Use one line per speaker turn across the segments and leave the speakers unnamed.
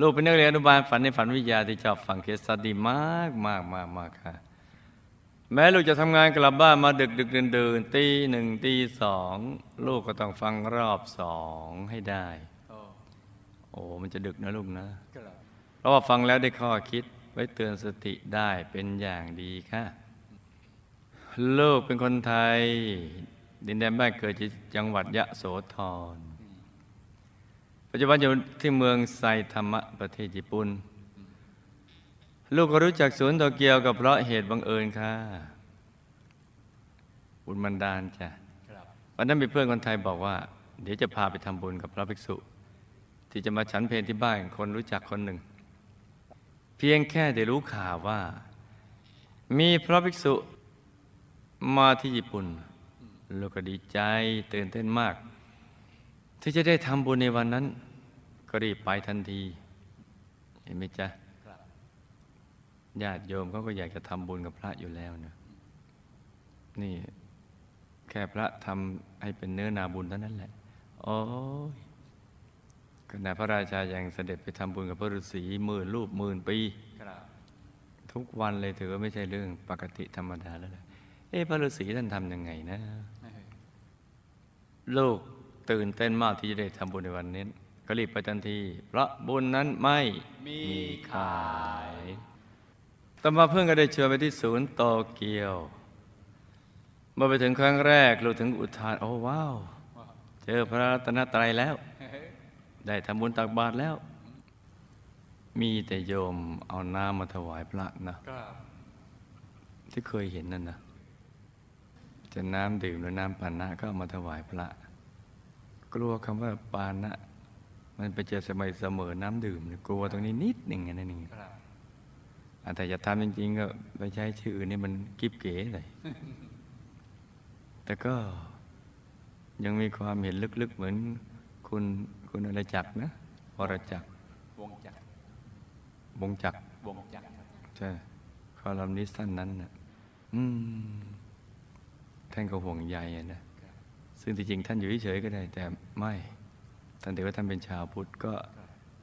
ลูกเป็นนักเรียนอนุบาลฝันในฝันวิทยาที่ชอบฟังเคสสตดีมากมากมากมากค่ะ แม้ลูกจะทำงานกลับบ้านมาดึกดึกเดินเดินตีหนึ่งตีสองลูกก็ต้องฟังรอบสองให้ได้
โอ้
โอ้มันจะดึกนะลูกนะ
ครับ
เพราะว่าฟังแล้วได้ข้อคิดไว้เตือนสติได้เป็นอย่างดีค่ะ ลูกเป็นคนไทย ดินแดนบ้านเกิดที่จังหวัดยะโสธร ปัจจุบันอยู่ที่เมืองไซธามะประเทศญี่ปุ่น ลูกก็รู้จักศูนย์โตเกียวกับเพราะเหตุบังเอิญค่ะบุญบันดาลจ้ะวันนั้นมีเพื่อนคนไทยบอกว่า เดี๋ยวจะพาไปทำบุญกับพระภิกษุ ที่จะมาฉันเพลที่บ้านคนรู้จักคนหนึ่ง เพียงแค่ได้รู้ข่าวว่า มีพระภิกษุมาที่ญี่ปุ่น ลูกก็ดีใจตื่นเต้นมาก ที่จะได้ทำบุญในวันนั้น ก็รีบไปทันที เห็นไหมจ๊ะญาติโยมเขาก็อยากจะทำบุญกับพระอยู่แล้วนะนี่ แค่พระทำให้เป็นเนื้อนาบุญเท่านั้นแหละโอ้ยขณะพระราชายังเสด็จไปทำบุญกับพระฤาษีหมื่นรูปหมื่นปีทุกวันเลยถือว่าไม่ใช่เรื่องปกติธรรมดาแล้วแหละเอ๊ะพระฤาษีท่านทำยังไงนะ
เออ
ลูก ตื่นเต้นมากที่จะได้ทำบุญในวันนี้ก็รีบไปทันที เพราะบุญนั้นไม่
มี
ขายต่อมาเพื่อนก็ได้เชิญไปที่ศูนย์โตเกียวเมื่อไปถึงครั้งแรกลูกถึงอุทานโอ้ว้าว เจอพระรัตนตรัยแล้ว ได้ทำบุญตักบาตรแล้ว มีแต่โยมเอาน้ำมาถวายพระนะที่เคยเห็นนั่นนะจะน้ำดื่มหรือน้ำปานะก็เอามาถวายพระ กลัวคำว่าปานะ มันไปเจอสมัยเสมอน้ำดื่มเนี่ยกลัวตรงนี้นิดหนึ่งนั่นเอง
ครับ
อะแต่จะทำจริง ๆ ก็ไปใช้ชื่ออื่นนี่มันกิ๊บเก๋เลยแต่ก็ยังมีความเห็นลึกๆ เหมือนคุณคุณอะไรจักรนะวรจักร
วงจักร
บงจักร
วงจักรครับ
ใช่คอลัมนิสต์ท่านนั้นนะอืมท่านก็ห่วงใยอะนะ ซึ่งที่จริงท่านอยู่เฉยๆก็ได้ แต่ไม่ท่านถือว่าท่านเป็นชาวพุทธก็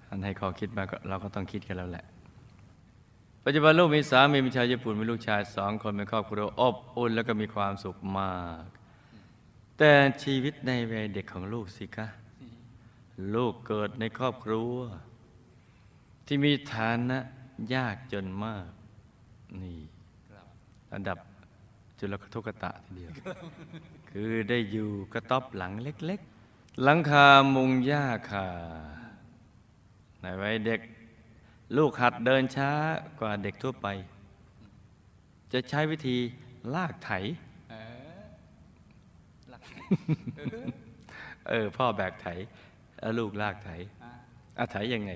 ท่านให้ข้อคิดมาก็เราก็ต้องคิดกันแล้วแหละ ปัจจุบันลูกมีสามีเป็นชาวญี่ปุ่นมีลูกชายสองคนเป็นครอบครัวอบอุ่นแล้วก็มีความสุขมาก แต่ชีวิตในวัยเด็กของลูกสิคะลูกเกิดในครอบครัว ที่มีฐานะยากจนมาก นี่
รับ
ระดับจุลทุกตะทีเดียว คือได้อยู่กระต๊อบหลังเล็กๆ หลังคามุงหญ้าคาในวัยเด็กลูกหัดเดินช้ากว่าเด็กทั่วไป จะใช้วิธีลากไถ
เออหลัก
เออพ่อแบกไถแล้วลูกลากไถ
อะ
อาไถยังไง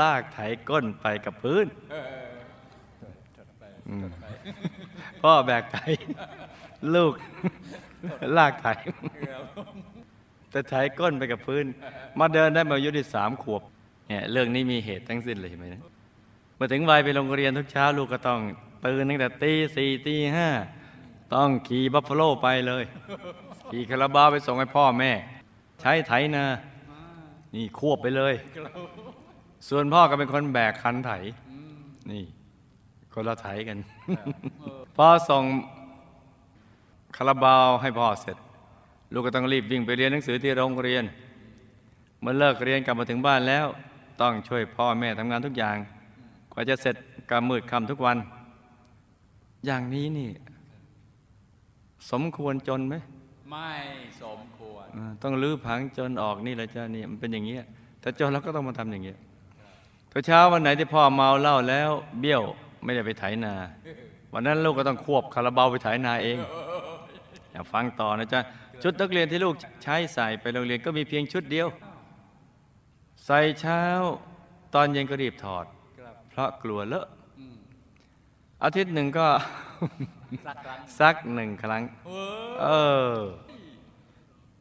ลากไถก้นไปกับพื้น
เออจดไปจดไป
พ่อแบกไถ ลูก ลากไถแต่ไถก้นไปกับพื้น มาเดินได้มาอายุได้สามขวบเนี่ยเรื่องนี้มีเหตุทั้งสิ้นเลยเห็นไหมนะมื่อถึงวัยไปโรงเรียนทุกเช้าลูกก็ต้องตื่นตั้งแต่ตีสี่ตีห้าต้องขี่บัฟฟาโลไปเลย ขี่คาราบาวไปส่งให้พ่อแม่ ใช้ไถนานี่ควบไปเลย ส่วนพ่อก็เป็นคนแบกคันไถ นี่ คนละไถกัน พอส่ง คาราบาวให้พ่อเสร็จ ลูกก็ต้องรีบวิ่งไปเรียนหนังสือที่โรงเรียน เมื่อเลิกเรียนกลับมาถึงบ้านแล้ว ต้องช่วยพ่อแม่ทำงานทุกอย่าง กว่าจะเสร็จก็มืดค่ำทุกวัน อย่างนี้นี่ สมควรจนไหม
ไม่สมควร
อ่าต้องลื้อผังจนออกนี่แหละจ้านี่มันเป็นอย่างเงี้ยแต่จนเราก็ต้องมาทำอย่างเงี้ยพอเช้าวันไหนที่พ่อเมาเหล้าแล้ว เบี้ยวไม่ได้ไปไถนา วันนั้นลูกก็ต้องควบคาราบาวไปไถนาเองอย่า ฟังต่อนะจ๊ะ ชุดนักเรียนที่ลูกใช้ใส่ไปโรงเรียนก็มีเพียงชุดเดียว ใส่เช้าตอนเย็นก็รีบถอด เพราะกลัวเลอะ
อา
ทิตย์หนึ่งก็
สักครั้ง
ซักหนึ่งครั้ง
เออ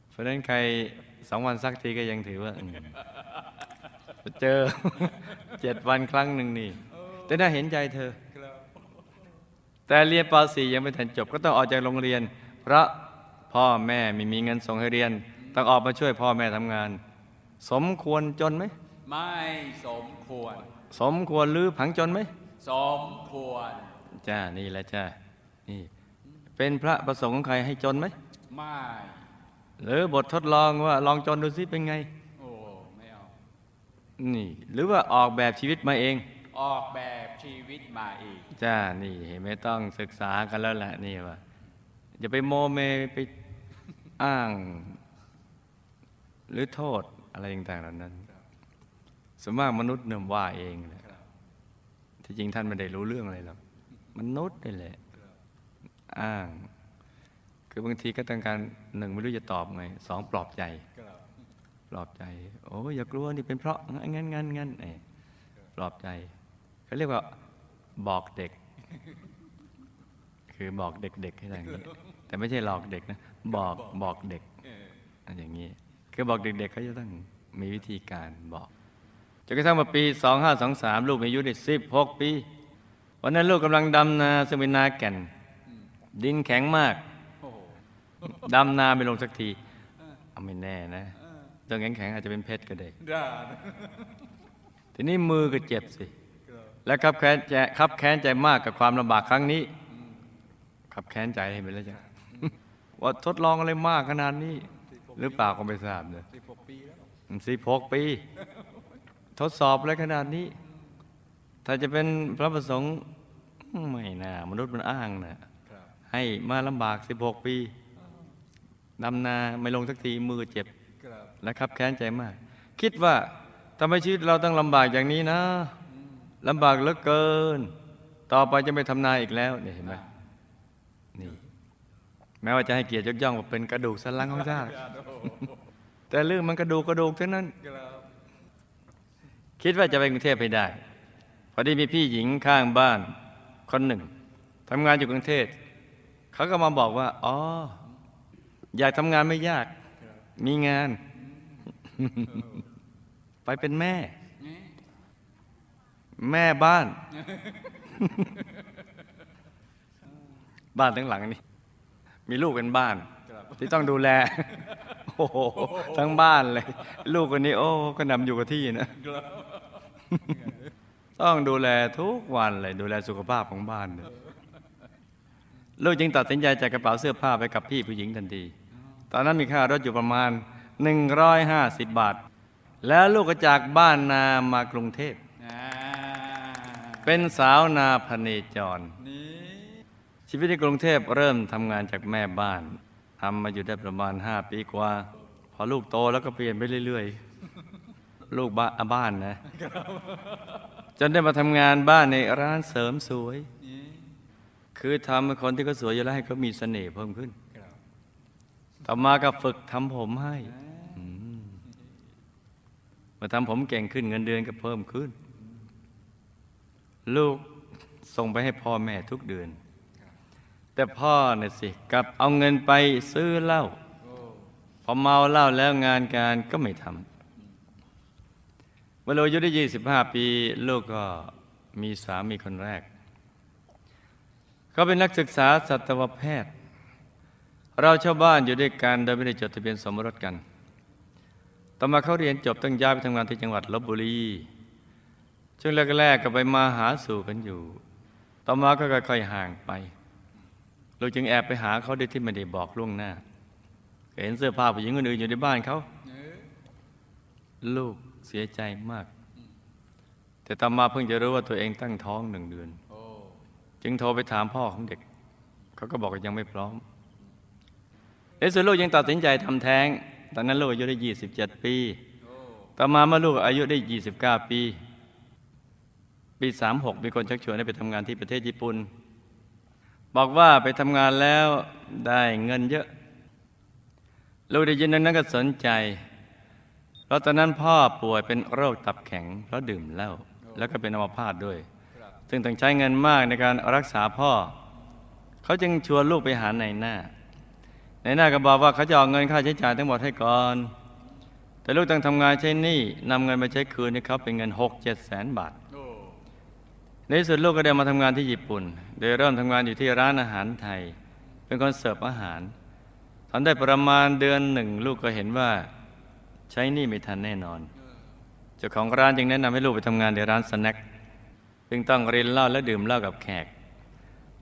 เพราะนั้นใครสองวันซักทีก็ยังถือว่าเจอเจ็ดวันครั้งหนึ่งนี่แต่น่าเห็นใจเธอ แต่เรียนป .4 ยังไม่ทันจบ ก็ต้องออกจากโรงเรียน เพราะพ่อแม่ไม่มีเงินส่งให้เรียน ต้องออกมาช่วยพ่อแม่ทำงาน สมควรจนไหม
ไไม่สมควร
สมควรหรือผังจนไหม
สมควร
จ้า นี่แหละจ้า นี่ เป็นพระประสงค์ของใครให้จนไหม
ไม่
หรือบททดลองว่าลองจนดูซิเป็นไง
โอ้ ไม่เอา
นี่ หรือว่าออกแบบชีวิตมาเอง
ออกแบบชีวิตมาเอง
จ้า นี่เห็นไหม่ต้องศึกษากันแล้วแหละนี่ว่า อย่าไปโมเมไปอ้าง หรือโทษอะไรต่างๆเหล่านั้นส่วนมากมนุษย์เนี่ยว่าเองแหละที่จริงท่านไม่ได้รู้เรื่องอะไรหรอกมนุษย์นี่แหละ อ้าง คือบางทีก็ต้องการหนึ่งไม่รู้จะตอบไงสองปลอบใจปลอบใจ โอ้ยอย่ากลัวนี่เป็นเพราะงั้นงั้นงั้นเอ้ปลอบใจเขาเรียกว่าบอกเด็ก คือบอกเด็กๆให้ทำอย่างนี้ แต่ไม่ใช่หลอกเด็กนะ บอกบอกเด็ก
อ
ย่างนี้คือบอกเด็กๆเขาจะต้องมีวิธีการบอกจนกระทั่งมาปี 2523 ลูกมีอายุได้16 ปี วันนั้นลูกกำลังดำนาซึ่งเป็นนาแก่น ดินแข็งมากดำนาไม่ลงสักทีเอาไม่แน่นะตรงแข็งๆอาจจะเป็นเพชรก็ได้ ทีนี้มือก็เจ็บสิ และครับแค้นใจครับแค้นใจมากกับความลำบากครั้งนี้ ครับแค้นใจให้ไปแล้วจ้ะ ว่าทดลองอะไรมากขนาดนี้ หรือเปล่าก็ไม่ทราบเลย
สิบหกปีแล้ว
สิบหกปี ทดสอบอะไรขนาดนี้ ถ้าจะเป็นพระประสงค์ไม่น่ามนุษย์มันอ้างนะให้มาลำบากสิบหกปีดำนาไม่ลงสักทีมือเจ็บและครับ แค้นใจมาก คิดว่าทำไมชีวิตเราต้องลำบากอย่างนี้นะลำบากเหลือเกิน ต่อไปจะไม่ทำนาอีกแล้วเนี่ยเห็นไหม แม้ว่าจะให้เกียรติยกย่องว่าเป็นกระดูกสันหลังของชาติ
โอ้โห
แต่เรื่องมันกระดูกกระดูกทั้งนั้น
ครับ
คิดว่าจะไปกรุงเทพให้ได้พอดีมีพี่หญิงข้างบ้านคนหนึ่งทำงานอยู่กรุงเทพเขาก็มาบอกว่า อ๋อ อยากทำงานไม่ยาก มีงาน ไปเป็นแม่
นี่
แม่บ้าน บ้านทั้งหลังนี่ มีลูกเป็นบ้าน
ครับ
ที่ต้องดูแล โอ้โหทั้งบ้านเลย ลูกคนนี้ โอ้ก็นำอยู่กับที่นะ
ครับ
ต้องดูแลทุกวันเลย ดูแลสุขภาพของบ้านเลยลูกจึงตัดสินใจจากกระเป๋าเสื้อผ้าไปกับพี่ผู้หญิงทันที ตอนนั้นมีค่ารถอยู่ประมาณ 150 บาท แล้วลูกก็จากบ้านนามากรุงเทพ
อ่า
เป็นสาวนาพเนจร
นี่
ชีวิตในกรุงเทพเริ่มทำงานจากแม่บ้านทำมาอยู่ได้ประมาณ 5 ปีกว่า พอลูกโตแล้วก็เปลี่ยนไปเรื่อยๆ ลูกบ้าบ้านนะ จนได้มาทำงานบ้านในร้านเสริมสวย คือทำให้คนที่เขาสวยอยู่แล้วให้เขามีเสน่ห์เพิ่มขึ้น ต่อมาก็ฝึกทำผมให้มาทำผมเก่งขึ้นเงินเดือนก็เพิ่มขึ้น ลูกส่งไปให้พ่อแม่ทุกเดือน แต่พ่อเนี่ยสิกลับเอาเงินไปซื้อเหล้า
อ
พอเมาเหล้าแล้วงานการก็ไม่ทำเมื่อเราอายุได้25ปี ลูกก็มีสามีคนแรก เขาเป็นนักศึกษาสัตวแพทย์ เราชาวบ้านอยู่ด้วยกันโดยไม่ได้จดทะเบียนสมรสกัน ต่อมาเขาเรียนจบต้องย้ายไปทำงานที่จังหวัดลบบุรีช่วงแรกๆก็ไปมาหาสู่กันอยู่ ต่อมาก็ค่อยๆห่างไป เราจึงแอบไปหาเขาโดยที่ไม่ได้บอกล่วงหน้า เห็นเสื้อผ้าผู้หญิงคนอื่นอยู่ในบ้านเขา ลูกเสียใจมาก แต่ต่อมาเพิ่งจะรู้ว่าตัวเองตั้งท้องหนึ่งเดือน จึงโทรไปถามพ่อของเด็ก เขาก็บอกว่ายังไม่พร้อมในส่วนลูกยังตัดสินใจทำแท้ง ตอนนั้นลูกอายุได้ 27 ปี ต่อมาเมื่อลูกอายุได้ 29 ปี ปี 36 มีคนชักชวนให้ไปทำงานที่ประเทศญี่ปุ่น บอกว่าไปทำงานแล้วได้เงินเยอะ ลูกได้ยินดังนั้นก็สนใจ เพราะตอนนั้นพ่อป่วยเป็นโรคตับแข็ง เพราะดื่มเหล้าแล้วก็เป็นอัมพาตด้วย ซึ่งต้องใช้เงินมากในการรักษาพ่อ เขาจึงชวนลูกไปหาในหน้า ในหน้าก็บอกว่าเขาจะออกเงินค่าใช้จ่ายทั้งหมดให้ก่อน แต่ลูกต้องทำงานใช้หนี้นำเงินมาใช้คืนให้เขาเป็นเงินหกเจ็ดแสนบาท ในที่สุดลูกก็ได้มาทำงานที่ญี่ปุ่น โดยเริ่มทำงานอยู่ที่ร้านอาหารไทย เป็นคนเสิร์ฟอาหารทำได้ประมาณเดือนหนึ่ง ลูกก็เห็นว่าใช้นี้ไม่ทันแน่นอน
เจ้า
ของร้านจึงแนะนำให้ลูกไปทำงานในร้านสแน็คซึ่งต้องเรียนเหล้าและดื่มเหล้ากับแขก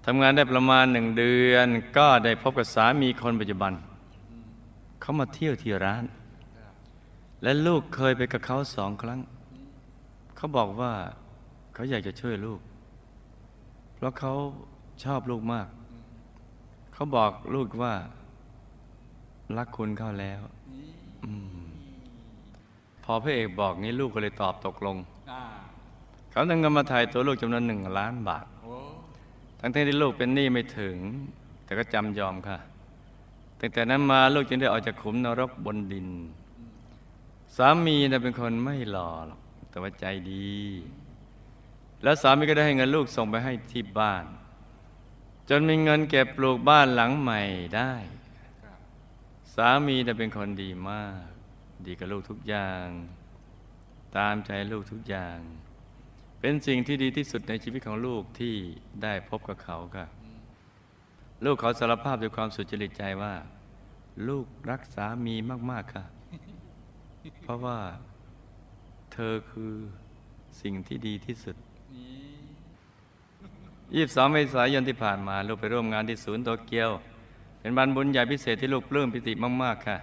ทำงานได้ประมาณหนึ่งเดือน ก็ได้พบกับสามีคนปัจจุบัน เขามาเที่ยวที่ร้าน และลูกเคยไปกับเขาสองครั้ง เขาบอกว่า เขาอยากจะช่วยลูก เพราะเขาชอบลูกมาก เขาบอกลูกว่า รักคุณเข้าแล้วอพอพระเอกบอกงี้ลูกก็เลยตอบตกลงเขานำเงินมาถ่ายตัวลูกจำนวนหนึ่งล้านบาททั้งที่ลูกเป็นหนี้ไม่ถึง แต่ก็จำยอมค่ะตั้งแต่นั้นมาลูกจึงได้ออกจากขุมนรกบนดิน สามีนะเป็นคนไม่หล่อหรอกแต่ว่าใจดี แล้วสามีก็ได้ให้เงินลูกส่งไปให้ที่บ้าน จนมีเงินเก็บปลูกบ้านหลังใหม่ได้ สามีน่ะเป็นคนดีมาก ดีกับลูกทุกอย่าง ตามใจลูกทุกอย่าง เป็นสิ่งที่ดีที่สุดในชีวิตของลูกที่ได้พบกับเขาค่ะลูกเขาสารภาพด้วยความสุจริตใจว่า ลูกรักสามีมาก ๆ ค่ะ เพราะว่า เธอคือสิ่งที่ดีที่สุด 22เมษายนที่ผ่านมาลูกไปร่วมงานที่ศูนย์โตเกียว เป็นบันบุญใหญ่พิเศษที่ลูกปลื้มปิติมาก ๆ ค่ะ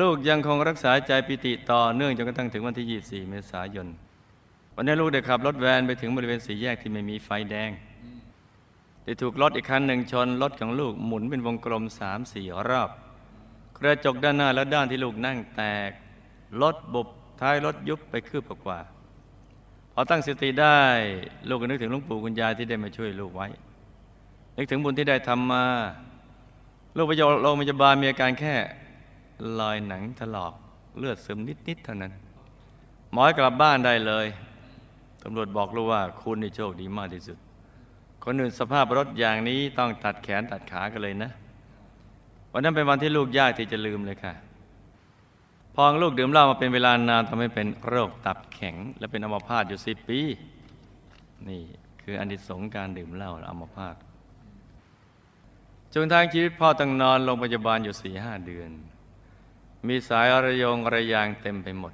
ลูกยังคงรักษาใจปิติต่อเนื่องจนกระทั่งถึงวันที่ 24 เมษายน วันนี้ลูกได้ขับรถแวนไปถึงบริเวณสี่แยกที่ไม่มีไฟแดงได้ถูกรถอีกคันหนึ่งชนรถของลูกหมุนเป็นวงกลมสามสี่รอบ กระจกด้านหน้าและด้านที่ลูกนั่งแตกรถบุบท้ายรถยุบไปคืบกว่า พอตั้งสติได้ ลูกก็นึกถึงหลุงปู่คุณยายที่ได้มาช่วยลูกไว้ นึกถึงบุญที่ได้ทำมา ลูกไปโรงพยาบาลมีอาการแค่รอยหนังถลอกเลือดซึมนิดๆเท่านั้น หมอให้กลับบ้านได้เลยตำรวจบอกลูกว่าคุณนี่โชคดีมากที่สุด คนอื่นสภาพรถอย่างนี้ต้องตัดแขนตัดขากันเลยนะ วันนั้นเป็นวันที่ลูกยากที่จะลืมเลยค่ะ พองลูกดื่มเหล้ามาเป็นเวลานานทำให้เป็นโรคตับแข็ง และเป็นอัมพาตอยู่สิบปี นี่คืออันดิสงการดื่มเหล้าและอัมพาตจนทางชีวิตพ่อต้องนอนโรงพยาบาลอยู่สี่ห้าเดือน มีสายระยงระยางเต็มไปหมด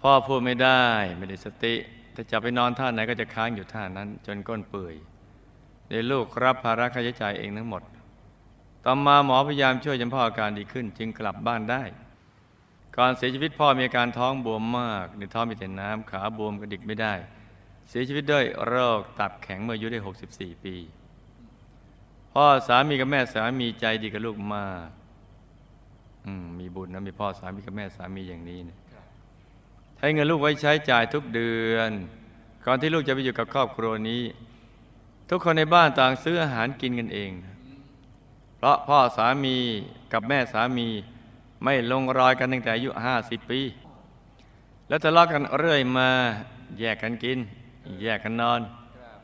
พ่อพูดไม่ได้ไม่ได้สติถ้าจะไปนอนท่าไหนก็จะค้างอยู่ท่านั้น จนก้นเปื่อยเดี๋ยวลูกรับภาระค่าใช้จ่ายเองทั้งหมด ต่อมาหมอพยายามช่วยจนพ่ออาการดีขึ้น จึงกลับบ้านได้ ก่อนเสียชีวิตพ่อมีอาการท้องบวมมากในท้องมีแต่น้ำขาบวมกระดิกไม่ได้ เสียชีวิตด้วยโรคตับแข็งเมื่ออายุได้ 64 ปี พ่อสามีกับแม่สามีใจดีกับลูกมากมมีบุญนะมีพ่อสามีกับแม่สามีอย่างนี้นี่ย
ครับ
ให้เงินลูกไว้ใช้จ่ายทุกเดือน ก่อนที่ลูกจะไปอยู่กับครอบครัวนี้ ทุกคนในบ้านต่างซื้ออาหารกินกันเองนะเพราะพ่อสามีกับแม่สามี ไม่ลงรอยกันตั้งแต่อายุห้าสิบปี แล้วทะเลาะกันเรื่อยมาแยกกันกิน แยกกันนอน
ครับ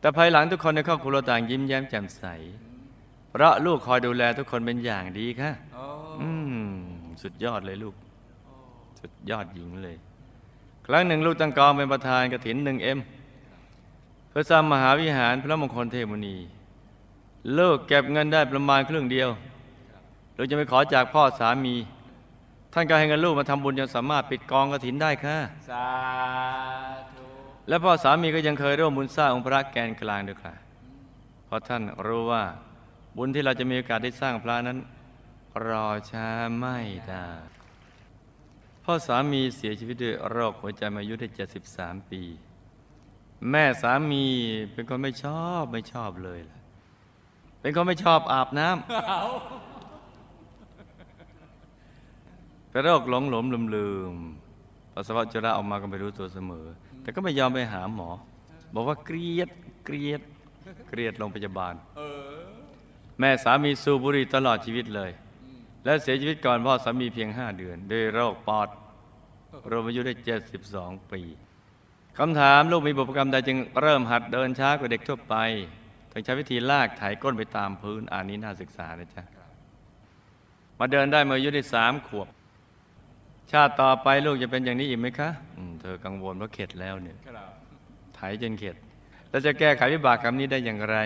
แต่ภายหลังทุกคนในครอบครัวต่างยิ้มแย้มแจ่มใส เพราะลูกคอยดูแลทุกคนเป็นอย่างดีค่ะ
โอ้
อืมสุดยอดเลยลูก สุดยอดหญิงเลย ครั้งหนึ่งลูกตั้งกองเป็นประธานกฐินหนึ่งเอ็มเพื่อสร้างมหาวิหารพระมงคลเทพมุนี ลูกเก็บเงินได้ประมาณครึ่งเดียว ลูกจะไปขอจากพ่อสามี ท่านก็ให้เงินลูกมาทำบุญจนสามารถปิดกองกฐินได้ค่ะ
สาธุ
และพ่อสามีก็ยังเคยร่วมบุญสร้างองค์พระแกนกลางด้วยค่ะ เพราะท่านรู้ว่าบุญที่เราจะมีโอกาสได้สร้างพระนั้น รอช้าไม่ได้ พ่อสามีเสียชีวิตด้วยโรคหัวใจมาอายุได้73 ปี แม่สามีเป็นคนไม่ชอบไม่ชอบเลยล่ะ เป็นคนไม่ชอบอาบน้ำ
เป็
นโรคหลงหลมลืมลืมปัสสาวะอุจระออกมาก็ไม่รู้ตัวเสมอ แต่ก็ไม่ยอมไปหาหมอ บอกว่าเกลียดเกลียดเกลียดโรงพยาบาลแม่สามีสูบบุหรี่ตลอดชีวิตเลย และเสียชีวิตก่อนพ่อสามีเพียงห้าเดือน ด้วยโรคปอดรวมอายุได้ 72 ปีคำถามลูกมีบุพกรรมใดจึงเริ่มหัดเดินช้ากว่าเด็กทั่วไปต้องใช้วิธีลากถ่ายก้นไปตามพื้นอันนี้น่าศึกษานะจ๊ะมาเดินได้เมื่ออายุได้สามขวบ ชาติต่อไปลูกจะเป็นอย่างนี้อีกไหมคะอืมเธอกังวลว่าเข็ดแล้วเนี่ย
ครับ
ไถจนเข็ด แล้วจะแก้ไขวิบากกรรมนี้ได้อย่างไร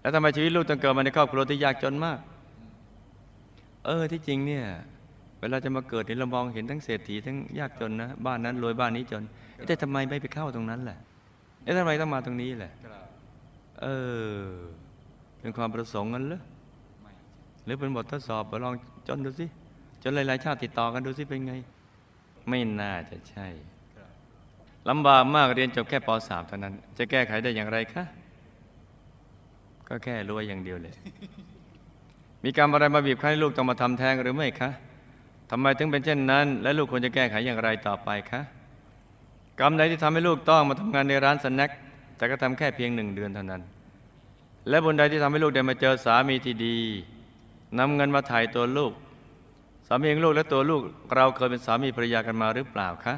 แล้วทำไมชีวิตลูกต้องเกิดมาในครอบครัวที่ยากจนมาก เออที่จริงเนี่ย เวลาจะมาเกิดนี่เรามองเห็นทั้งเศรษฐีทั้งยากจนนะบ้านนั้นรวยบ้านนี้จนเอ๊ะแต่ทำไมไม่ไปเข้าตรงนั้นแหละเอ๊ะทำไมต้องมาตรงนี้แหละ
ครับ
เออเป็นความประสงค์กันเหรอ
ไม่
หรือเป็นบททดสอบลองจนดูสิ จนหลายๆชาติติดต่อกันดูสิเป็นไง ไม่น่าจะใช่ลำบากมากเรียนจบแค่ป .3 เท่านั้น จะแก้ไขได้อย่างไรคะก็แค่รวยอย่างเดียวเลย มีกรรมอะไรมาบีบคั้นลูกต้องมาทำแท้งหรือไม่คะทำไมถึงเป็นเช่นนั้น และลูกควรจะแก้ไขอย่างไรต่อไปคะกรรมใดที่ทำให้ลูกต้องมาทำงานในร้านสแน็คแต่ก็ทำแค่เพียงหนึ่งเดือนเท่านั้น และบุญใดที่ทำให้ลูกได้มาเจอสามีที่ดีนำเงินมาถ่ายตัวลูก สามีของลูกและตัวลูกเราเคยเป็นสามีภรรยากันมาหรือเปล่าคะ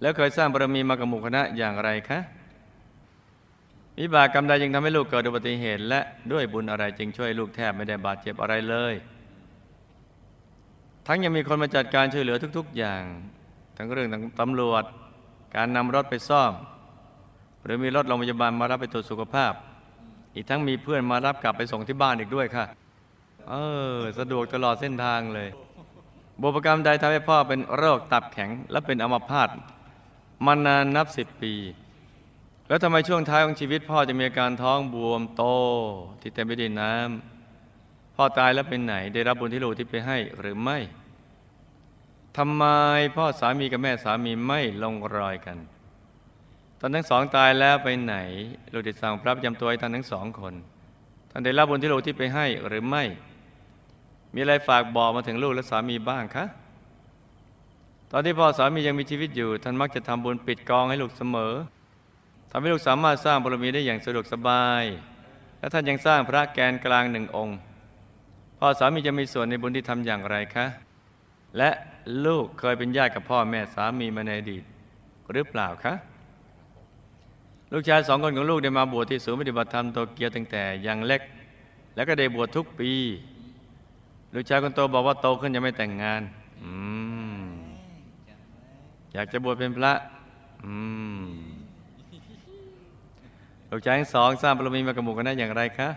แล้วเคยสร้างบารมีมากับหมู่คณะอย่างไรคะวิบากกรรมใดจึงทำให้ลูกเกิดอุบัติเหตุ และด้วยบุญอะไรจึงช่วยลูกแทบไม่ได้บาดเจ็บอะไรเลย ทั้งยังมีคนมาจัดการช่วยเหลือทุก ๆ อย่าง ทั้งเรื่องทางตำรวจ การนำรถไปซ่อม หรือมีรถโรงพยาบาลมารับไปตรวจสุขภาพ อีกทั้งมีเพื่อนมารับกลับไปส่งที่บ้านอีกด้วยค่ะ เออ สะดวกตลอดเส้นทางเลย บุพกรรมใดทำให้พ่อเป็นโรคตับแข็งและเป็นอัมพาตมานานนับสิบปี แล้วทำไมช่วงท้ายของชีวิต พ่อจะมีอาการท้องบวมโตที่เต็มไปด้วยน้ำพ่อตายแล้วเป็นไหนได้รับบุญที่ลูกที่ไปให้หรือไม่ทำไมพ่อสามีกับแม่สามีไม่ลงรอยกัน ตอนทั้งสองตายแล้วไปไหน ลูกได้สั่งพระประจำตัวให้ท่านทั้งสองคนท่านได้รับบุญที่ลูกที่ไปให้หรือไม่ มีอะไรฝากบอกมาถึงลูกและสามีบ้างคะ ตอนที่พ่อสามียังมีชีวิตอยู่ ท่านมักจะทำบุญปิดกองให้ลูกเสมอทำให้ลูกสามารถสร้างบารมีได้อย่างสะดวกสบาย และท่านยังสร้างพระแกนกลางหนึ่งองค์ พ่อสามีจะมีส่วนในบุญที่ทำอย่างไรคะ และลูกเคยเป็นญาติกับพ่อแม่สามีมาในอดีตหรือเปล่าคะ ลูกชายสองคนของลูกได้มาบวชที่ศูนย์ปฏิบัติธรรมโตเกียวตั้งแต่ยังเล็ก แล้วก็ได้บวชทุกปี ลูกชายคนโตบอกว่าโตขึ้นยังไม่แต่งงาน อืม อยากจะบวชเป็นพระ อืม ลูกชายทั้งสองสร้างบารมีมากับหมู่คณะอย่างไรคะ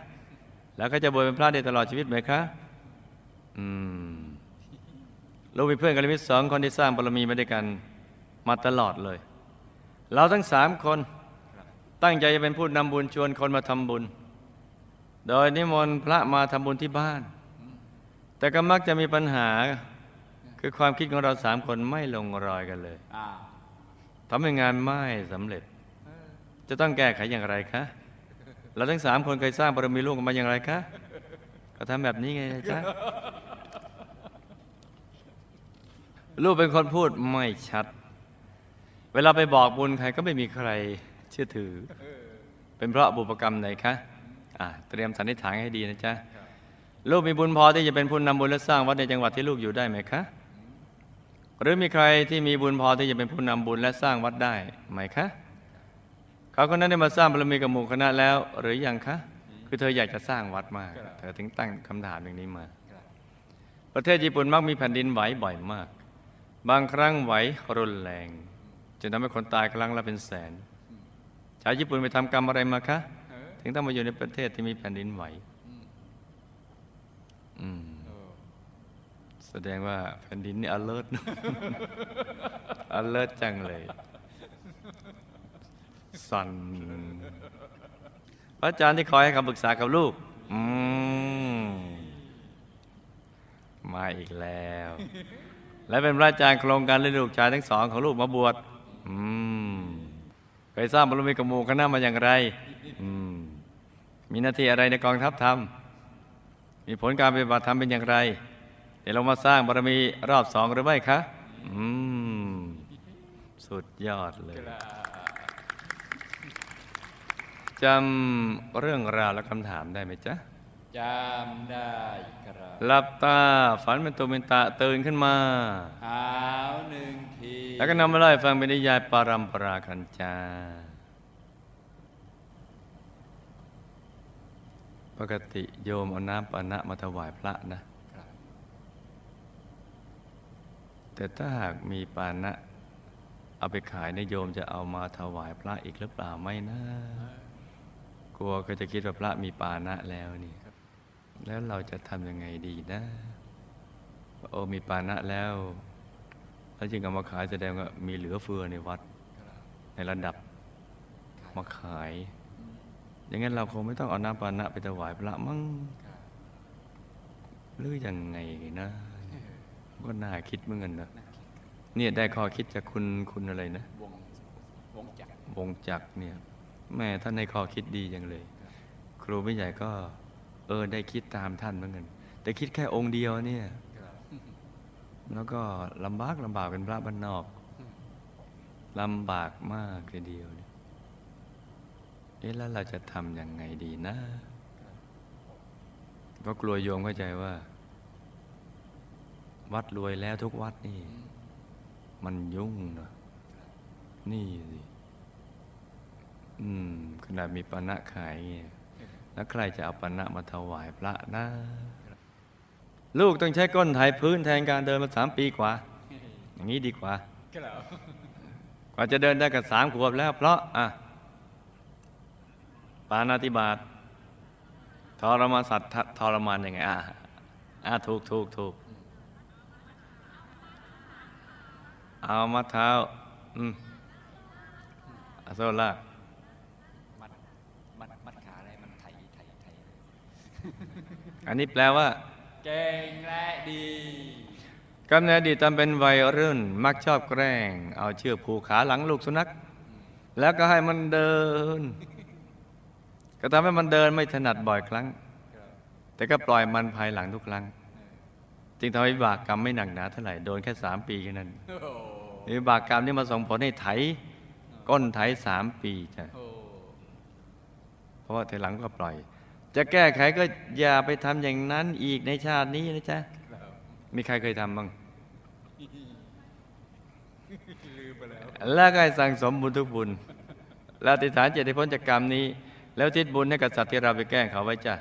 แล้วก็จะบวชเป็นพระได้ตลอดชีวิตไหมคะ อืม ลูกมีเพื่อนกัลยาณมิตรสองคนที่สร้างบารมีมาด้วยกันมาตลอดเลย เราทั้งสามคน ตั้งใจจะเป็นผู้นำบุญชวนคนมาทำบุญ โดยนิมนต์พระมาทำบุญที่บ้าน แต่ก็มักจะมีปัญหา คือความคิดของเราสามคนไม่ลงรอยกันเลย
อ้าว
ทำให้งานไม่สำเร็จ จะต้องแก้ไขอย่างไรคะเราทั้งสามคนเคยสร้างบารมีลูกกันมาอย่างไรคะก็ทำแบบนี้ไงจ๊ะลูกเป็นคนพูดไม่ชัด เวลาไปบอกบุญใครก็ไม่มีใครเชื่อถือ เป็นเพราะบุพกรรมไหนคะอะเตรียมสันนิษฐานให้ดีนะจ๊ะ ลูกมีบุญพอที่จะเป็นผู้นำบุญและสร้างวัดในจังหวัดที่ลูกอยู่ได้ไหมคะ หรือมีใครที่มีบุญพอที่จะเป็นผู้นำบุญและสร้างวัดได้ไหมคะ เขาคนนั้นได้มาสร้างบารมีกับหมู่คณะแล้ว หรือยังคะ คือเธออยากจะสร้างวัดมาก เธอถึงตั้งคำถามอย่างนี้มา ประเทศญี่ปุ่นมักมีแผ่นดินไหวบ่อยมาก บางครั้งไหวรุนแรงจนทำให้คนตายครั้งละเป็นแสนชาวญี่ปุ่นไปทำกรรมอะไรมาคะ ถึงต้องมาอยู่ในประเทศที่มีแผ่นดินไหว แสดงว่าแผ่นดินนี่ alert alert จังเลย สั่นพระอาจารย์ที่คอยให้คำปรึกษากับลูก อืม มาอีกแล้ว และเป็นพระอาจารย์โครงการเลี้ยงลูกชายทั้งสองของลูกมาบวช อืมเคยสร้างบารมีกับหมู่คณะมาอย่างไร อืม มีหน้าที่อะไรในกองทัพธรรม มีผลการปฏิบัติธรรมเป็นอย่างไรเดี๋ยวเรามาสร้างบารมีรอบสองหรือไม่คะอืมสุดยอดเลยจำเรื่องราวและคำถามได้ไหมจ๊ะ
จำได้ครับ
หลับตาฝันเป็นตัวเป็นตาตื่นขึ้นมา
หาวหนึ่งที
แล้วก็นำมาเล่าให้ฟังเป็นนิยายปารัมปรากันจา ปกติโยมเอาน้ำปานะมาถวายพระนะ แต่ถ้าหากมีปานะ เอาไปขายในโยมจะเอามาถวายพระอีกหรือเปล่าไม่นะ กลัวก็จะคิดว่าพระมีปานะแล้วนี่ แล้วเราจะทำยังไงดีนะ โอ้มีปานะแล้ว แล้วจึงเอามาขายแสดงว่ามีเหลือเฟือในวัด ในระดับมาขาย อย่างนั้นเราคงไม่ต้องเอาน้ำปานะไปถวายพระมั้งหรือยังไงนะก็น่าคิดเหมือนกันนะเนี่ยได้ข้อคิดจากคุณคุณอะไรนะ
วงวงจักร
วงจักเนี่ยแม่ท่านในข้อคิดดีจังเลย ครูไม่ใหญ่ก็ เออได้คิดตามท่านเหมือนกันแต่คิดแค่องค์เดียวเนี่ย แล้วก็ลำบากลำบากเป็นพระบ้านนอกลำบากมากทีเดียวเนี่ย อ๊ะแล้วเราจะทำยังไงดีนะก็กลัวโยมเข้าใจว่า วัดรวยแล้วทุกวัดนี่ มันยุ่งเนอะนี่สิอืมขนาดมีปานะขายเงี้ยแล้วใครจะเอาปานะมาถวายพระนะลูกต้องใช้ก้นไถพื้นแทนการเดินมาสามปีกว่า อย่างนี้ดีกว่า
ครับ
กว่าจะเดินได้กับสามขวบแล้ว เพราะอะ ปานาติบาตทรมานสัตว์ททรมานยังไงอะอะถูกถูกถูกเอามาเท้า อืมอาโซลาก
มัดมัดมัดขาอะไรมันไทยไทยไทย
อันนี้แปลว่า
เก่งและดี
กำเนิดอดีตตอนเป็นวัยรุ่น มักชอบแกล้ง เอาเชือกผูกขาหลังลูกสุนัข แล้วก็ให้มันเดิน ก็ทำให้มันเดินไม่ถนัดบ่อยครั้ง
ครับ
แต่ก็ปล่อยมันภายหลังทุกครั้ง จึงทำให้วิบากกรรมไม่หนักหนาเท่าไหร่โดนแค่สามปีแค่นั้น
โอ้โห
วิบากกรรมนี่มาส่งผลให้ไถก้นไถสามปีจ้ะ
โอ้
เพราะว่าทีหลังก็ปล่อย จะแก้ไขก็อย่าไปทำอย่างนั้นอีกในชาตินี้นะจ๊ะ
ครับ
มีใครเคยทำบ้าง
ลืมไปแล้ว
แล้วก็ให้สั่งสมบุญทุกบุญ แล้วอธิษฐานเจตให้พ้นจากกรรมนี้ แล้วทิศบุญให้กับสัตว์ที่เราไปแกล้งเขาไว้จ้ะ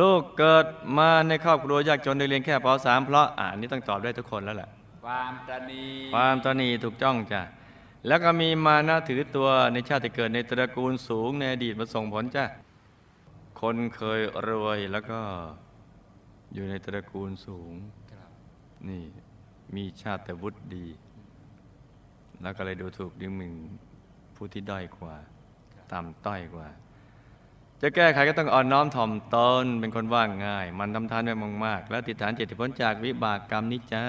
ลูกเกิดมาในครอบครัวยากจนได้เรียนแค่ป .3 เพราะอ่านนี้ต้องตอบได้ทุกคนแล้วแหละ
ความตระหนี
ความตนีถูกจ้องจ้ะแล้วก็มีมานะถือตัวในชาติที่เกิดในตระกูลสูงในอดีตมาส่งผลจ้ะคนเคยรวยแล้วก็อยู่ในตระกูลสูง
ครับ
นี่มีชาติวุฒิดี แล้วก็เลยดูถูกดิหมิ่นผู้ที่ด้อยกว่า ต่ำต้อยกว่า จะแก้ไขก็ต้องอ่อนน้อมถ่อมตนเป็นคนว่างง่าย มันทำทานไว้มากๆ แล้วติดฐานเจติพ้นจากวิบากกรรมนี้จ้า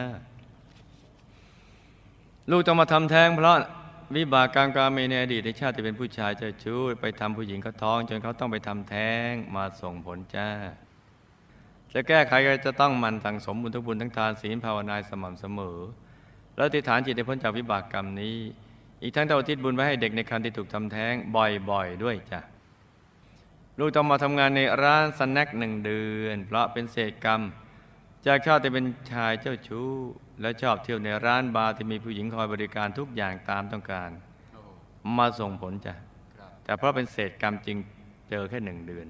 ลูกต้องมาทำแท้งเพราะวิบากกรรมการเมในอดีตในชาติที่เป็นผู้ชายจ้าชู้ไปทำผู้หญิงเขาท้อง จนเขาต้องไปทำแท้งมาส่งผลจ้าจะแก้ไขก็จะต้องมันสั่งสมบุญทุกบุญทั้งทานศีลภาวนาสม่ำเสมอ แล้วติฐานจิตให้พ้นจากวิบากกรรมนี้ อีกทั้งต้องอุทิศบุญไว้ให้เด็กในคันที่ถูกทำแท้งบ่อยๆด้วยจ้ะ ลูกต้องมาทำงานในร้านสแน็คหนึ่งเดือน เพราะเป็นเศษกรรม จากชอบที่เป็นชายเจ้าชู้ และชอบเที่ยวในร้านบาร์ที่มีผู้หญิงคอยบริการทุกอย่างตามต้องการ มาส่งผลจ้ะ แต่เพราะเป็นเศษกรรมจริงเจอแค่หนึ่งเดือน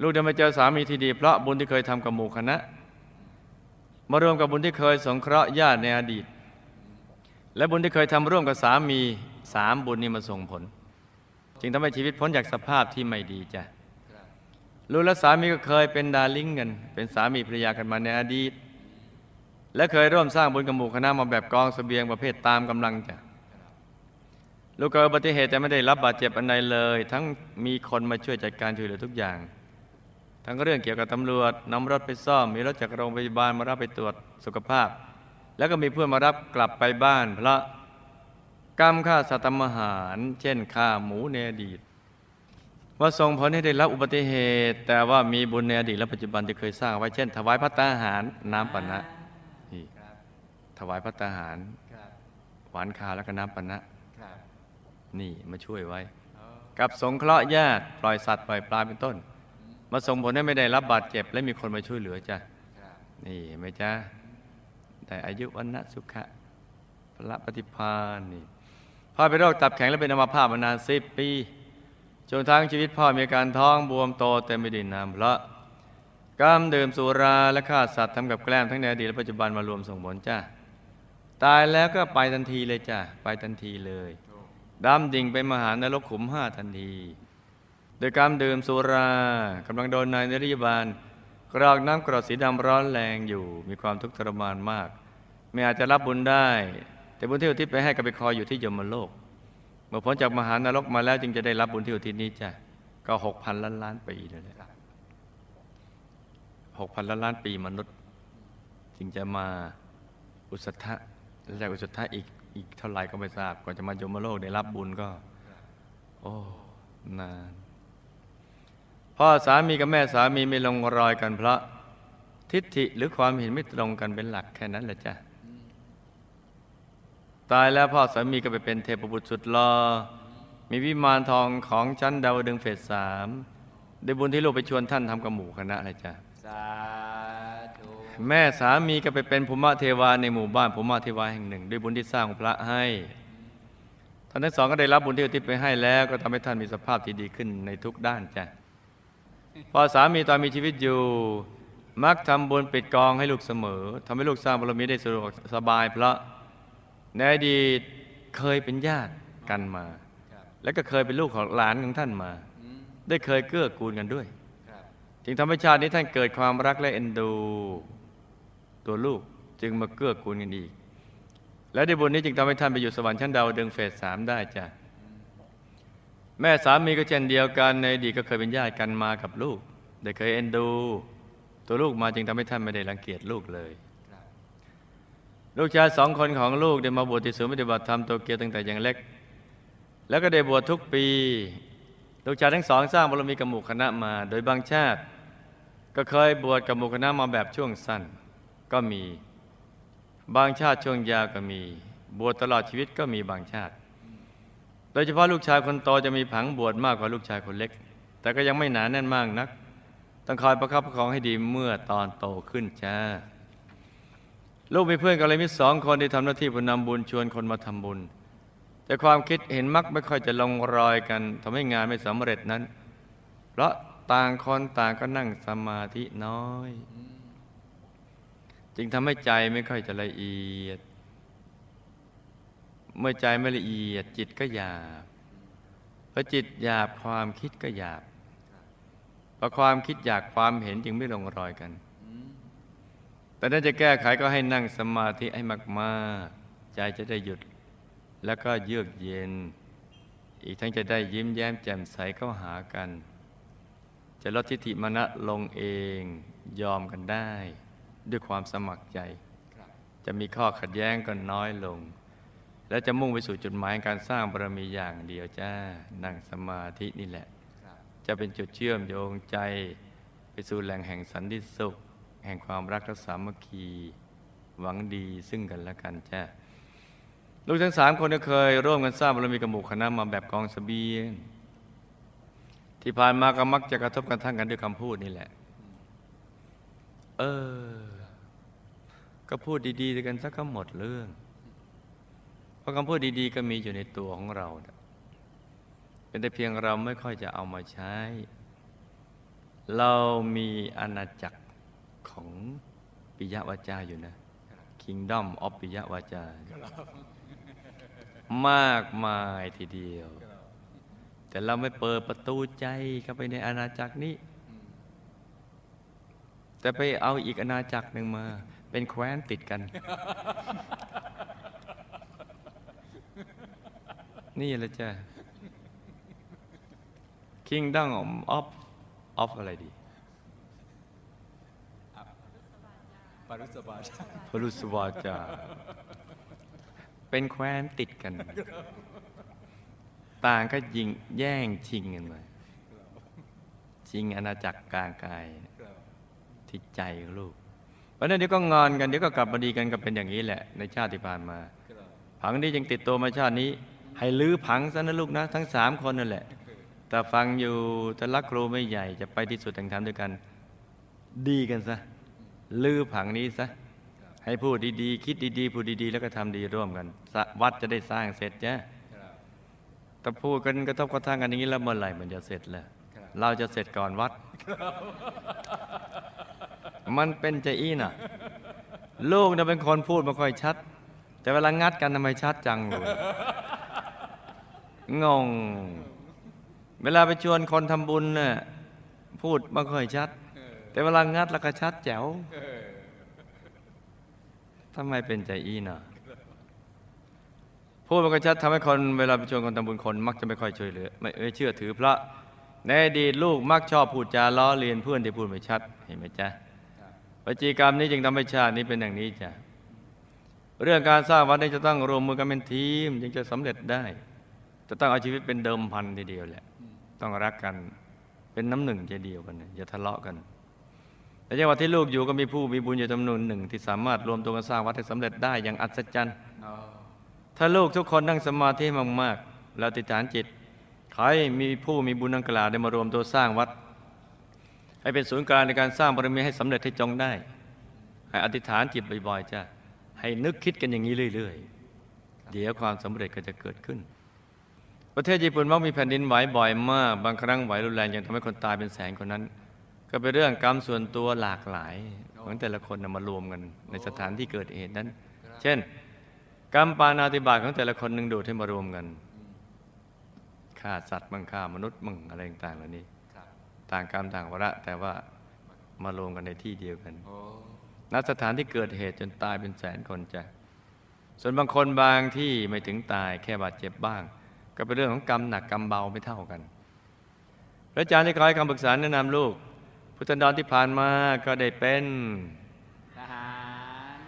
ลูกจะมาเจอสามีที่ดี เพราะบุญที่เคยทำกับหมู่คณะ มารวมกับบุญที่เคยสงเคราะห์ญาติในอดีต และบุญที่เคยทำร่วมกับสามีสามบุญนี้มาส่งผล จึงทำให้ชีวิตพ้นจากสภาพที่ไม่ดีจ้ะลูและสามีก็เคยเป็นดาริ่งกัน เป็นสามีภรรยากันมาในอดีต และเคยร่วมสร้างบุญกับหมู่คณะมาแบบกองเสบียงประเภทตามกำลังจ้ะลูกเกิดอุบัติเหตุแต่ไม่ได้รับบาดเจ็บอันใดเลย ทั้งมีคนมาช่วยจัดการช่วยเหลือทุกอย่าง ทั้งเรื่องเกี่ยวกับตำรวจนำรถไปซ่อมมีรถจากโรงพยาบาลมารับไปตรวจสุขภาพ แล้วก็มีเพื่อนมารับกลับไปบ้านเพราะกรรมฆ่าสัตว์ทำอาหาร เช่นฆ่าหมูในอดีต ว่าส่งผลให้ได้รับอุบัติเหตุ แต่ว่ามีบุญในอดีตและปัจจุบันที่เคยสร้างไว้เช่น ถวายพระตาหารน้ำปานะนี่
ครับ
ถวายพระตาหาร
ครับ
หวานคาวแล้วก็น้ำปานะ
ครับ
นี่มาช่วยไว้
โอ้
กับสงเคราะห์ญาติปล่อยสัตว์ปล่อยปลาเป็นต้น มาส่งผลให้ไม่ได้รับบาดเจ็บ และมีคนมาช่วยเหลือจ้ะ
ครับ
นี่เห็นไหมจ๊ะ ได้อายุวันนะสุขะพระปฏิพานนี่พ่อเป็นโรคตับแข็งและเป็นอัมพาตมานานสิบปีจนทางชีวิตพ่อมีอาการท้องบวมโตเต็มไปด้วยน้ำเพราะกรรมดื่มสุราและฆ่าสัตว์ทำกับแกล้มทั้งในอดีตและปัจจุบันมารวมส่งผลจ้ะตายแล้วก็ไปทันทีเลยจ้ะไปทันทีเลยดำดิ่งไปมหานรกขุมห้าทันที โดยการดื่มสุรากำลังโดนนายนริยบาล กรอกน้ำกรดสีดำร้อนแรงอยู่ มีความทุกข์ทรมานมาก ไม่อาจจะรับบุญได้ แต่บุญที่อุทิศไปให้กับไปคอยอยู่ที่ยมโลก เมื่อพ้นจากมหานรกมาแล้วจึงจะได้รับบุญที่อุทิศนี้จ้ะก็หกพันล้านล้านปีเลยแหละหกพันล้านล้านปีมนุษย์ จึงจะมาอุสธะแล้วจากอุสธะอีกอีกเท่าไหร่ก็ไม่ทราบก่อนจะมายมโลกได้รับบุญก็ โอ้นาน พ่อสามีกับแม่สามีไม่ลงรอยกันเพราะทิฏฐิหรือความเห็นไม่ตรงกันเป็นหลักแค่นั้นแหละจ้ะตายแล้วพ่อสามีก็ไปเป็นเทพบุตรสุดหลอ่อมีวิมานทองของชั้นดาวดึงส์เฟสสามได้บุญที่ลูกไปชวนท่านทำกับหมู่คณะอะไรจ้ะ
สาธุ
แม่สามีก็ไปเป็นภูมิเทวาในหมู่บ้านภูมิเทวาแห่งหนึ่ง ด้วยบุญที่สร้างพระให้ท่านทั้งสองก็ได้รับบุญที่อุทิศไปให้แล้ว ก็ทำให้ท่านมีสภาพที่ดีขึ้นในทุกด้านจ้ะ พอสามีตอนมีชีวิตอยู่ มักทำบุญปิดกองให้ลูกเสมอทำให้ลูกสร้างบารมีได้สะดวกสบายเพราะในอดีตเคยเป็นญาติกันมา แล้วก็เคยเป็นลูกของหลานของท่านมา ได้เคยเกื้อกูลกันด้วย จึงทำให้ชาตินี้ท่านเกิดความรักและเอ็นดู ตัวลูกจึงมาเกื้อกูลกันอีก และในบุญนี้จึงทำให้ท่านไปอยู่สวรรค์ชั้นดาวดึงเฟสสามได้จ้ะ แม่สามีก็เช่นเดียวกันในอดีตก็เคยเป็นญาติกันมากับลูกได้เคยเอ็นดู ตัวลูกมาจึงทำให้ท่านไม่ได้รังเกียจลูกเลย
ครับ
ลูกชายสองคนของลูกได้มาบวชที่ศูนย์ปฏิบัติธรรมโตเกียวตั้งแต่ยังเล็ก แล้วก็ได้บวชทุกปี ลูกชายทั้งสองสร้างบารมีกับหมู่คณะมา โดยบางชาติ ก็เคยบวชกับหมู่คณะมาแบบช่วงสั้นก็มี บางชาติช่วงยาวก็มี บวชตลอดชีวิตก็มีบางชาติ โดยเฉพาะลูกชายคนโตจะมีผังบวชมากกว่าลูกชายคนเล็ก แต่ก็ยังไม่หนาแน่นมากนัก ต้องคอยประคับประคองให้ดีเมื่อตอนโตขึ้นจ้า ลูกมีเพื่อนกัลยมิตรสองคนที่ทำหน้าที่ผู้นำบุญชวนคนมาทำบุญ แต่ความคิดเห็นมักไม่ค่อยจะลงรอยกันทำให้งานไม่สำเร็จนั้น เพราะต่างคนต่างก็นั่งสมาธิน้อย จึงทำให้ใจไม่ค่อยจะละเอียด เมื่อใจไม่ละเอียดจิตก็หยาบพอจิตหยาบความคิดก็หยาบพอความคิดหยาบความเห็นจึงไม่ลงรอยกัน
อืม
แต่ถ้าจะแก้ไขก็ให้นั่งสมาธิให้มากๆ ใจจะได้หยุด แล้วก็เยือกเย็น อีกทั้งจะได้ยิ้มแย้มแจ่มใสเข้าหากัน จะลดทิฏฐิมณะลงเองยอมกันได้ ด้วยความสมัครใจ
ครับ
จะมีข้อขัดแย้งก็น้อยลง และจะมุ่งไปสู่จุดหมายการสร้างบารมีอย่างเดียวจ้า นั่งสมาธินี่แหละ จะเป็นจุดเชื่อมโยงใจ ไปสู่แหล่งแห่งสันติสุข แห่งความรักและสามัคคี หวังดีซึ่งกันและกันจ้าลูกทั้งสามคนก็เคยร่วมกันสร้างบารมีกับหมู่คณะมาแบบกองเสบียง ที่ผ่านมาก็มักจะกระทบกระทั่งกันด้วยคำพูดนี่แหละ เออ ก็พูดดีๆกันสักก็หมดเรื่อง ราะคำพูดดีๆ ก็มีอยู่ในตัวของเรา เป็นแต่เพียงเราไม่ค่อยจะเอามาใช้ เรามีอาณาจักรของปิยวาจาอยู่นะ Kingdom of ปิยวาจา มากมายทีเดียว แต่เราไม่เปิดประตูใจเข้าไปในอาณาจักรนี้ แต่ไปเอาอีกอาณาจักรหนึ่งมา เป็นแคว้นติดกัน นี่แหละจ้ะ Kingdom of of อะไรดี
ปารุสบาช
พรุสวาจา เป็นแคว้นติดกัน ต่างก็ยิงแย่งชิงกันมาชิงอาณาจักรกลางกาย
ครับ
ที่ใจของลูกเพราะฉะนั้นเดี๋ยวก็งอนกันเดี๋ยวก็กลับมาดีกันก็เป็นอย่างนี้แหละ ในชาติที่ผ่านมา
ครับ
ผังนี้ยังติดตัวมาชาตินี้ ให้ลื้อผังซะนะลูกนะ ทั้งสามคนนั่นแหละ แต่ฟังอยู่ถ้ารักครูไม่ใหญ่จะไปที่สุดแห่งธรรมด้วยกัน ดีกันซะลื้อผังนี้ซะให้พูดดีๆ คิดดีๆ พูดดีๆ แล้วก็ทำดีร่วมกัน วัดจะได้สร้างเสร็จจ้ะ
ครับ
แต่พูดกันกระทบกระทั่งกันอย่างนี้แล้วเมื่อไหร่มันจะเสร็จล่ะเราจะเสร็จก่อนวัด มันเป็นใจอี้น่ะ ลูกเนี่ยเป็นคนพูดไม่ค่อยชัด แต่เวลางัดกันทำไมชัดจังเลย งง เวลาไปชวนคนทำบุญน่ะพูดไม่ค่อยชัด แต่เวลางัดแล้วก็ชัดแจ๋วทำไมเป็นใจอี้เนาะพูดมันก็ชัดทำให้คนเวลาไปชวนคนทำบุญคน มักจะไม่ค่อยช่วยเหลือไม่เอ้ยเชื่อถือพระในอดีตลูกมักชอบพูดจาล้อเลียนเพื่อนที่พูดไม่ชัดเห็นไหมจ๊ะปจีกรรมนี้จึงทำให้ชาตินี้เป็นอย่างนี้จ้ะเรื่องการสร้างวัดนี้จะต้องรวมมือกันเป็นทีมจึงจะสำเร็จได้ จะต้องเอาชีวิตเป็นเดิมพันทีเดียวแหละ ต้องรักกัน เป็นน้ำหนึ่งใจเดียวกันนะอย่าทะเลาะกันแต่จังหวัดที่ลูกอยู่ก็มีผู้มีบุญอยู่จำนวนหนึ่ง ที่สามารถรวมตัวกันสร้างวัดให้สำเร็จได้อย่างอัศจรรย์
อ๋อ
ถ้าลูกทุกคนนั่งสมาธิมากๆ แล้วติดฐานจิตขอให้มีผู้มีบุญดังกล่าวได้มารวมตัวสร้างวัด ให้เป็นศูนย์กลางในการสร้างบารมีให้สำเร็จให้จงได้ ให้อธิษฐานจิตบ่อยๆจ้ะให้นึกคิดกันอย่างนี้เรื่อย ๆ เดี๋ยวความสำเร็จก็จะเกิดขึ้น ประเทศญี่ปุ่นมักมีแผ่นดินไหวบ่อยมาก บางครั้งไหวรุนแรงจนทำให้คนตายเป็นแสนคนนั้น ก็เป็นเรื่องกรรมส่วนตัวหลากหลายของแต่ละคนนำมารวมกันในสถานที่เกิดเหตุนั้น เช่น กรรมปานาติบาตของแต่ละคนหนึ่งดูดให้มารวมกันฆ่าสัตว์บังฆ่ามนุษย์บังอะไรต่างๆเหล่านี้ ต่างกรรมต่างวาระ แต่ว่ามารวมกันในที่เดียวกันณสถานที่เกิดเหตุจนตายเป็นแสนคนจ้ะส่วนบางคนบางที่ไม่ถึงตายแค่บาดเจ็บบ้าง ก็เป็นเรื่องของกรรมหนักกรรมเบาไม่เท่ากัน พระอาจารย์ที่คอยคำปรึกษาแนะนำลูก พุทธันดรที่ผ่านมาก็ได้เป็น
ทหาร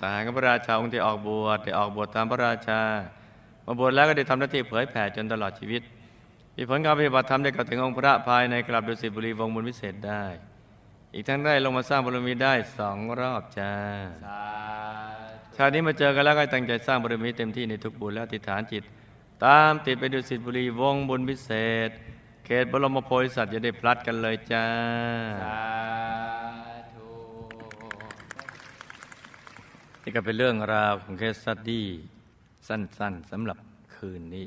ทหารกับพระราชาองค์ที่ออกบวชได้ออกบวชตามพระราชามาบวชแล้วก็ได้ทำหน้าที่เผยแผ่จนตลอดชีวิต มีผลการปฏิบัติธรรมได้กลับถึงองค์พระภายในกลับดุสิตบุรีวงศ์บุญวิเศษได้ อีกทั้งได้ลงมาสร้างบารมีได้สองรอบจ้า
สาธุ
ชาตินี้มาเจอกันแล้วก็ตั้งใจสร้างบารมีเต็มที่ในทุกบุญและอธิษฐานจิต ตามติดไปดุสิตบุรีวงศ์บุญวิเศษ เขตบรมโพธิสัตว์จะได้พลัดกันเลยจ้า
สาธุ
นี่ก็เป็นเรื่องราวของเคสสตดี้สั้นๆสำหรับคืนนี้